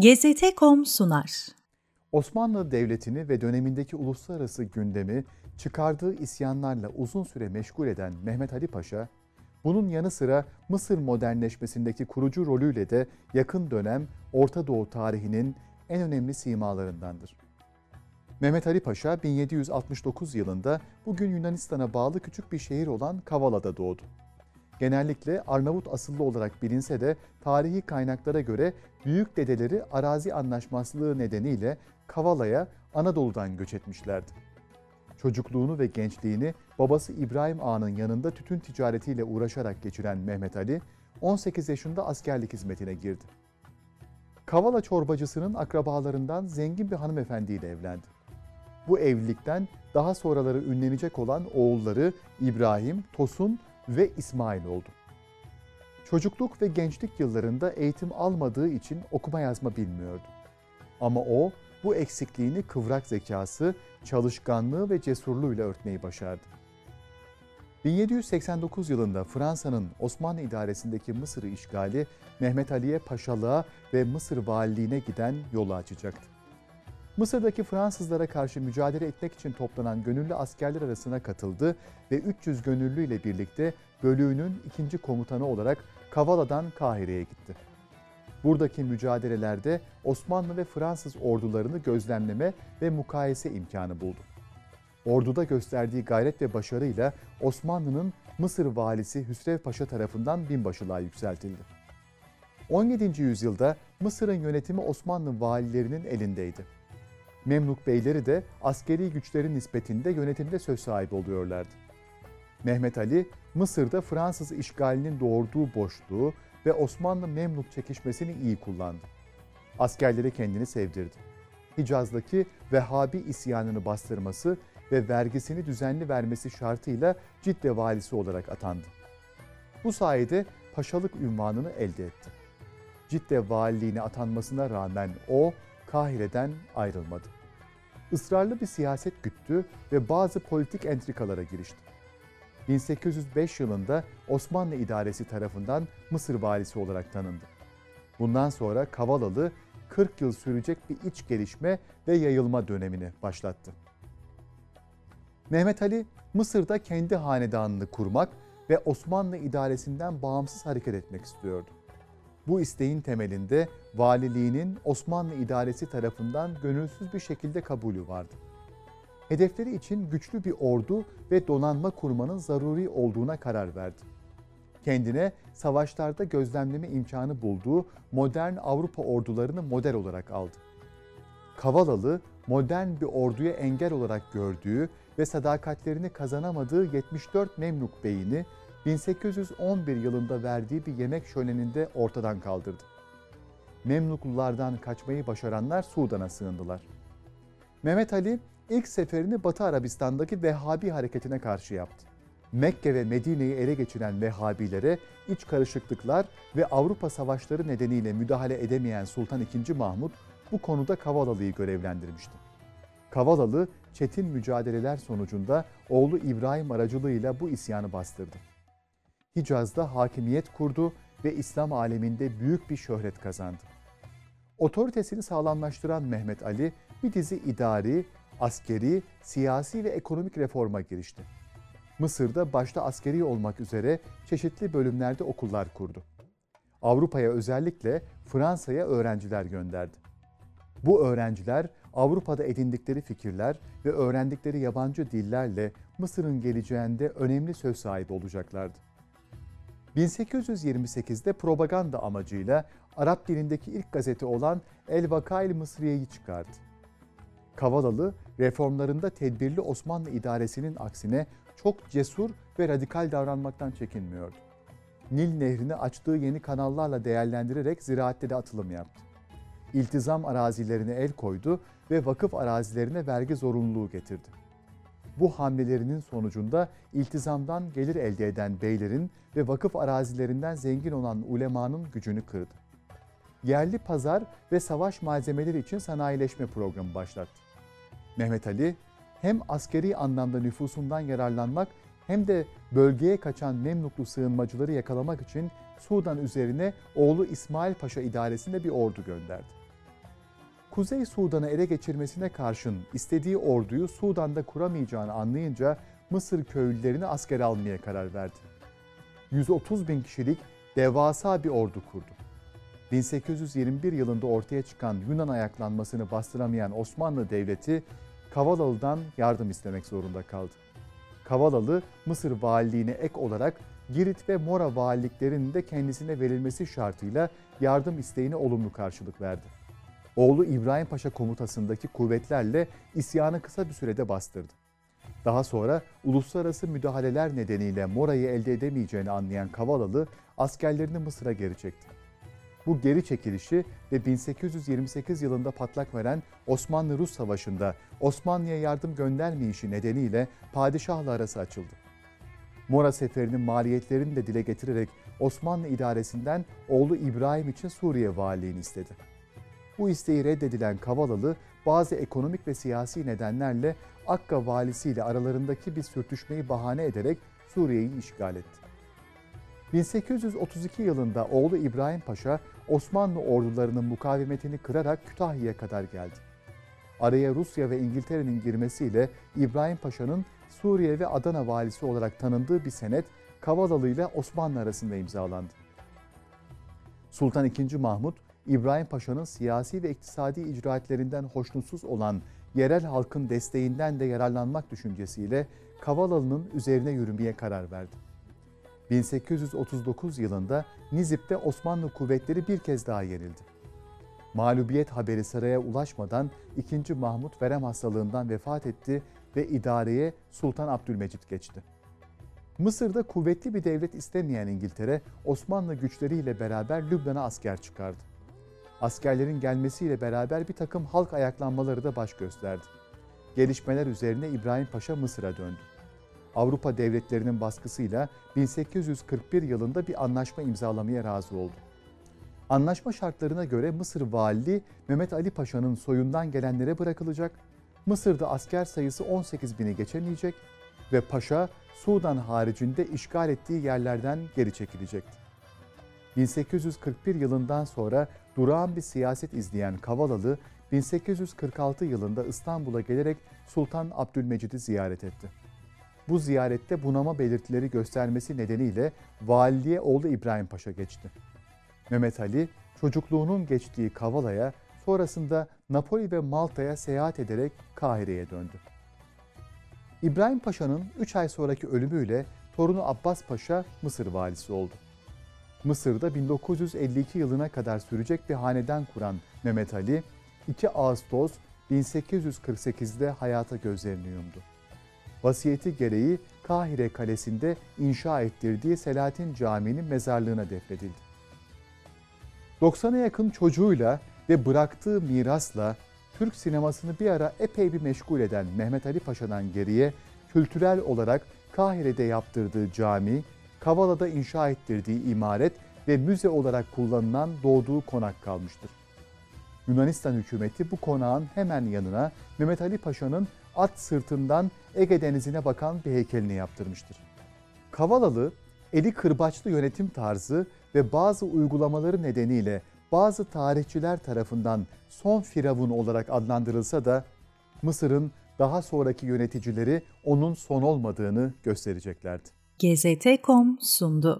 GZT.com sunar. Osmanlı Devleti'ni ve dönemindeki uluslararası gündemi çıkardığı isyanlarla uzun süre meşgul eden Mehmet Ali Paşa, bunun yanı sıra Mısır modernleşmesindeki kurucu rolüyle de yakın dönem Orta Doğu tarihinin en önemli simalarındandır. Mehmet Ali Paşa 1769 yılında bugün Yunanistan'a bağlı küçük bir şehir olan Kavala'da doğdu. Genellikle Arnavut asıllı olarak bilinse de tarihi kaynaklara göre büyük dedeleri arazi anlaşmazlığı nedeniyle Kavala'ya Anadolu'dan göç etmişlerdi. Çocukluğunu ve gençliğini babası İbrahim Ağa'nın yanında tütün ticaretiyle uğraşarak geçiren Mehmet Ali, 18 yaşında askerlik hizmetine girdi. Kavala çorbacısının akrabalarından zengin bir hanımefendiyle evlendi. Bu evlilikten daha sonraları ünlenecek olan oğulları İbrahim, Tosun ve İsmail oldu. Çocukluk ve gençlik yıllarında eğitim almadığı için okuma yazma bilmiyordu. Ama o bu eksikliğini kıvrak zekası, çalışkanlığı ve cesurluğuyla örtmeyi başardı. 1789 yılında Fransa'nın Osmanlı idaresindeki Mısır'ı işgali Mehmet Ali'ye paşalığa ve Mısır valiliğine giden yolu açacaktı. Mısır'daki Fransızlara karşı mücadele etmek için toplanan gönüllü askerler arasına katıldı ve 300 gönüllü ile birlikte bölüğünün ikinci komutanı olarak Kavala'dan Kahire'ye gitti. Buradaki mücadelelerde Osmanlı ve Fransız ordularını gözlemleme ve mukayese imkanı buldu. Orduda gösterdiği gayret ve başarıyla Osmanlı'nın Mısır valisi Hüsrev Paşa tarafından binbaşılığa yükseltildi. 17. yüzyılda Mısır'ın yönetimi Osmanlı valilerinin elindeydi. Memluk beyleri de askeri güçlerin nispetinde yönetimde söz sahibi oluyorlardı. Mehmet Ali, Mısır'da Fransız işgalinin doğurduğu boşluğu ve Osmanlı-Memluk çekişmesini iyi kullandı. Askerleri kendini sevdirdi. Hicaz'daki Vehhabi isyanını bastırması ve vergisini düzenli vermesi şartıyla Cidde valisi olarak atandı. Bu sayede paşalık ünvanını elde etti. Cidde valiliğine atanmasına rağmen o Kahire'den ayrılmadı. Israrlı bir siyaset güttü ve bazı politik entrikalara girişti. 1805 yılında Osmanlı idaresi tarafından Mısır valisi olarak tanındı. Bundan sonra Kavalalı 40 yıl sürecek bir iç gelişme ve yayılma dönemini başlattı. Mehmet Ali Mısır'da kendi hanedanını kurmak ve Osmanlı idaresinden bağımsız hareket etmek istiyordu. Bu isteğin temelinde valiliğinin Osmanlı idaresi tarafından gönülsüz bir şekilde kabulü vardı. Hedefleri için güçlü bir ordu ve donanma kurmanın zaruri olduğuna karar verdi. Kendine savaşlarda gözlemleme imkanı bulduğu modern Avrupa ordularını model olarak aldı. Kavalalı, modern bir orduya engel olarak gördüğü ve sadakatlerini kazanamadığı 74 Memluk beyini 1811 yılında verdiği bir yemek şöleninde ortadan kaldırdı. Memluklulardan kaçmayı başaranlar Sudan'a sığındılar. Mehmet Ali ilk seferini Batı Arabistan'daki Vehhabi hareketine karşı yaptı. Mekke ve Medine'yi ele geçiren Vehhabilere iç karışıklıklar ve Avrupa savaşları nedeniyle müdahale edemeyen Sultan II. Mahmud bu konuda Kavalalı'yı görevlendirmişti. Kavalalı çetin mücadeleler sonucunda oğlu İbrahim aracılığıyla bu isyanı bastırdı. Hicaz'da hakimiyet kurdu ve İslam aleminde büyük bir şöhret kazandı. Otoritesini sağlamlaştıran Mehmet Ali bir dizi idari, askeri, siyasi ve ekonomik reforma girişti. Mısır'da başta askeri olmak üzere çeşitli bölümlerde okullar kurdu. Avrupa'ya özellikle Fransa'ya öğrenciler gönderdi. Bu öğrenciler Avrupa'da edindikleri fikirler ve öğrendikleri yabancı dillerle Mısır'ın geleceğinde önemli söz sahibi olacaklardı. 1828'de propaganda amacıyla Arap dilindeki ilk gazete olan El Vakail Mısriye'yi çıkardı. Kavalalı, reformlarında tedbirli Osmanlı idaresinin aksine çok cesur ve radikal davranmaktan çekinmiyordu. Nil Nehri'ni açtığı yeni kanallarla değerlendirerek ziraatte de atılım yaptı. İltizam arazilerine el koydu ve vakıf arazilerine vergi zorunluluğu getirdi. Bu hamlelerinin sonucunda iltizamdan gelir elde eden beylerin ve vakıf arazilerinden zengin olan ulemanın gücünü kırdı. Yerli pazar ve savaş malzemeleri için sanayileşme programı başlattı. Mehmet Ali hem askeri anlamda nüfusundan yararlanmak hem de bölgeye kaçan Memluklu sığınmacıları yakalamak için Sudan üzerine oğlu İsmail Paşa idaresinde bir ordu gönderdi. Kuzey Sudan'ı ele geçirmesine karşın istediği orduyu Sudan'da kuramayacağını anlayınca Mısır köylülerini asker almaya karar verdi. 130 bin kişilik devasa bir ordu kurdu. 1821 yılında ortaya çıkan Yunan ayaklanmasını bastıramayan Osmanlı Devleti Kavalalı'dan yardım istemek zorunda kaldı. Kavalalı Mısır valiliğine ek olarak Girit ve Mora valiliklerinin de kendisine verilmesi şartıyla yardım isteğine olumlu karşılık verdi. Oğlu İbrahim Paşa komutasındaki kuvvetlerle isyanı kısa bir sürede bastırdı. Daha sonra uluslararası müdahaleler nedeniyle Mora'yı elde edemeyeceğini anlayan Kavalalı askerlerini Mısır'a geri çekti. Bu geri çekilişi ve 1828 yılında patlak veren Osmanlı-Rus Savaşı'nda Osmanlı'ya yardım göndermeyişi nedeniyle padişahla arası açıldı. Mora seferinin maliyetlerini de dile getirerek Osmanlı idaresinden oğlu İbrahim için Suriye valiliğini istedi. Bu isteği reddedilen Kavalalı bazı ekonomik ve siyasi nedenlerle Akka valisiyle aralarındaki bir sürtüşmeyi bahane ederek Suriye'yi işgal etti. 1832 yılında oğlu İbrahim Paşa Osmanlı ordularının mukavemetini kırarak Kütahya'ya kadar geldi. Araya Rusya ve İngiltere'nin girmesiyle İbrahim Paşa'nın Suriye ve Adana valisi olarak tanındığı bir senet Kavalalı ile Osmanlı arasında imzalandı. Sultan II. Mahmut, İbrahim Paşa'nın siyasi ve iktisadi icraatlerinden hoşnutsuz olan yerel halkın desteğinden de yararlanmak düşüncesiyle Kavalalı'nın üzerine yürümeye karar verdi. 1839 yılında Nizip'te Osmanlı kuvvetleri bir kez daha yenildi. Mağlubiyet haberi saraya ulaşmadan 2. Mahmut verem hastalığından vefat etti ve idareye Sultan Abdülmecit geçti. Mısır'da kuvvetli bir devlet istemeyen İngiltere, Osmanlı güçleriyle beraber Lübnan'a asker çıkardı. Askerlerin gelmesiyle beraber bir takım halk ayaklanmaları da baş gösterdi. Gelişmeler üzerine İbrahim Paşa Mısır'a döndü. Avrupa devletlerinin baskısıyla 1841 yılında bir anlaşma imzalamaya razı oldu. Anlaşma şartlarına göre Mısır valiliği Mehmet Ali Paşa'nın soyundan gelenlere bırakılacak, Mısır'da asker sayısı 18 bini geçemeyecek ve Paşa Sudan haricinde işgal ettiği yerlerden geri çekilecekti. 1841 yılından sonra durağan bir siyaset izleyen Kavalalı, 1846 yılında İstanbul'a gelerek Sultan Abdülmecid'i ziyaret etti. Bu ziyarette bunama belirtileri göstermesi nedeniyle valiliğe oğlu İbrahim Paşa geçti. Mehmet Ali çocukluğunun geçtiği Kavala'ya sonrasında Napoli ve Malta'ya seyahat ederek Kahire'ye döndü. İbrahim Paşa'nın 3 ay sonraki ölümüyle torunu Abbas Paşa Mısır valisi oldu. Mısır'da 1952 yılına kadar sürecek bir hanedan kuran Mehmet Ali, 2 Ağustos 1848'de hayata gözlerini yumdu. Vasiyeti gereği Kahire Kalesi'nde inşa ettirdiği Selahattin Camii'nin mezarlığına defnedildi. 90'a yakın çocuğuyla ve bıraktığı mirasla Türk sinemasını bir ara epey bir meşgul eden Mehmet Ali Paşa'dan geriye kültürel olarak Kahire'de yaptırdığı cami, Kavala'da inşa ettirdiği imaret ve müze olarak kullanılan doğduğu konak kalmıştır. Yunanistan hükümeti bu konağın hemen yanına Mehmet Ali Paşa'nın at sırtından Ege Denizi'ne bakan bir heykelini yaptırmıştır. Kavalalı, eli kırbaçlı yönetim tarzı ve bazı uygulamaları nedeniyle bazı tarihçiler tarafından son firavun olarak adlandırılsa da Mısır'ın daha sonraki yöneticileri onun son olmadığını göstereceklerdi. GZT.com sundu.